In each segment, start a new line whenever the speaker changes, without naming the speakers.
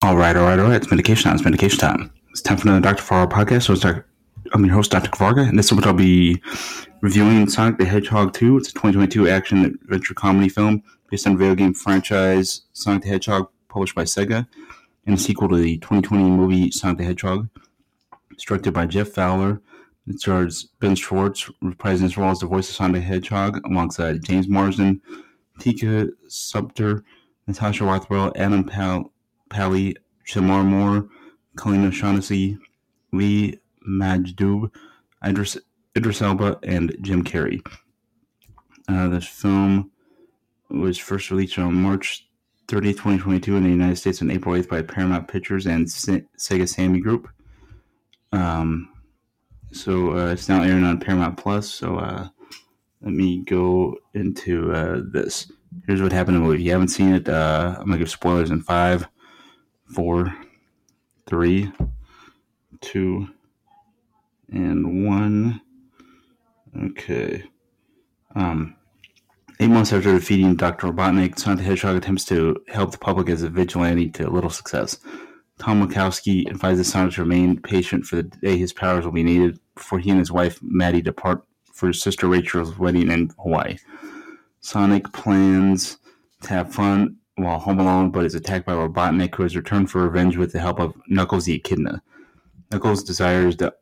All right, all right, all right. It's medication time. It's medication time. It's time for another Dr. Fargo podcast. So it's. I'm your host, Dr. Varga, and this is what I'll be reviewing Sonic the Hedgehog 2. It's a 2022 action adventure comedy film based on video game franchise Sonic the Hedgehog, published by Sega, and a sequel to the 2020 movie Sonic the Hedgehog. Directed by Jeff Fowler. It stars Ben Schwartz reprising his role as the voice of Sonic the Hedgehog alongside James Marsden, Tika Sumpter, Natasha Rothwell, Adam Pal- Pally, Shemar Moore, Colleen O'Shaughnessy, Lee Majdoub, Idris, Idris Elba, and Jim Carrey. Uh, this film was first released on March 30, 2022 in the United States on April 8th by Paramount Pictures and Se- Sega Sammy Group. Um, so uh, it's now airing on Paramount Plus. So uh, let me go into uh, this. Here's what happened in the movie. If you haven't seen it, uh, I'm gonna give spoilers in five, four, three, two, and one. Okay. Um, eight months after defeating Dr. Robotnik, Sonic the Hedgehog attempts to help the public as a vigilante to little success. Tom Wachowski advises Sonic to remain patient for the day his powers will be needed before he and his wife Maddie depart for his sister Rachel's wedding in Hawaii. Sonic plans to have fun while home alone, but is attacked by Robotnik, who has returned for revenge with the help of Knuckles the Echidna. Knuckles desires to,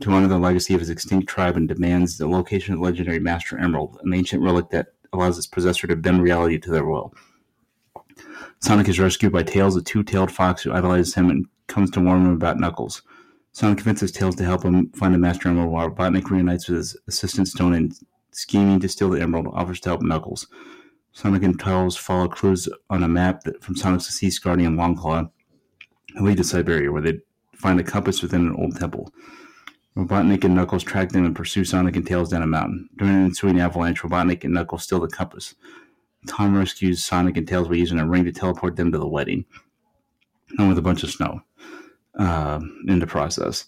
to honor the legacy of his extinct tribe and demands the location of the legendary Master Emerald, an ancient relic that allows its possessor to bend reality to their will. Sonic is rescued by Tails, a two-tailed fox who idolizes him and comes to warn him about Knuckles. Sonic convinces Tails to help him find the Master Emerald while Robotnik reunites with his assistant Stone and scheming to steal the emerald offers to help Knuckles. Sonic and Tails follow clues on a map from Sonic's deceased guardian Longclaw and lead to Siberia, where they find a compass within an old temple. Robotnik and Knuckles track them and pursue Sonic and Tails down a mountain. During an ensuing avalanche, Robotnik and Knuckles steal the compass. Tom rescues Sonic and Tails by using a ring to teleport them to the wedding, and with a bunch of snow uh, in the process.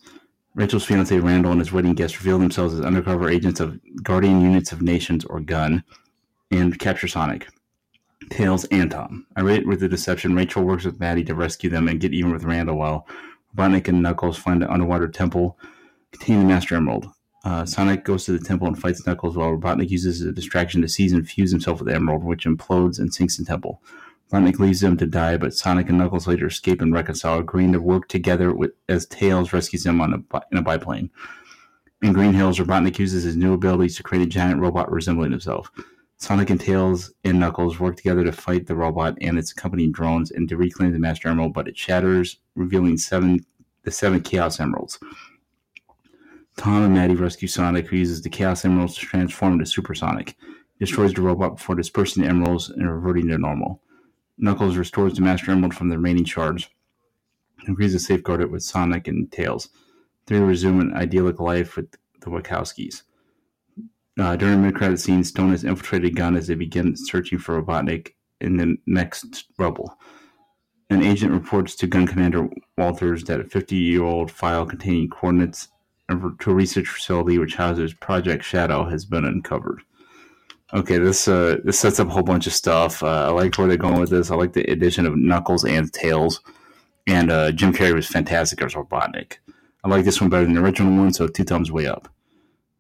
Rachel's fiance Randall and his wedding guests reveal themselves as undercover agents of Guardian Units of Nations, or GUN, and capture Sonic, Tails, and Tom. Irate with the deception, Rachel works with Maddie to rescue them and get even with Randall while Robotnik and Knuckles find an underwater temple containing the Master Emerald. Uh, Sonic goes to the temple and fights Knuckles while Robotnik uses a distraction to seize and fuse himself with the Emerald, which implodes and sinks the temple. Robotnik leaves them to die, but Sonic and Knuckles later escape and reconcile, agreeing to work together with, as Tails rescues them on a, in a biplane. In Green Hills, Robotnik uses his new abilities to create a giant robot resembling himself. Sonic and Tails and Knuckles work together to fight the robot and its accompanying drones and to reclaim the Master Emerald, but it shatters, revealing seven the seven Chaos Emeralds. Tom and Maddie rescue Sonic, who uses the Chaos Emeralds to transform into Super Sonic. He destroys the robot before dispersing the emeralds and reverting to normal. Knuckles restores the Master Emerald from the remaining shards and agrees to safeguard it with Sonic and Tails. They resume an idyllic life with the Wachowskis. Uh, during mid-credit scene, Stone has infiltrated Gun as they begin searching for Robotnik in the next Rubble. An agent reports to Gun Commander Walters that a 50-year-old file containing coordinates to a research facility which houses Project Shadow has been uncovered. Okay, this uh, this sets up a whole bunch of stuff. Uh, I like where they're going with this. I like the addition of Knuckles and Tails, and uh, Jim Carrey was fantastic as Robotnik. I like this one better than the original one, so two thumbs way up,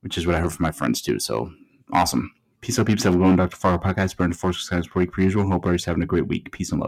which is what I heard from my friends too. So awesome. Peace out, peeps. A good one, Dr. Fargo podcast. Burn the force times per week per usual. Hope everybody's having a great week. Peace and love.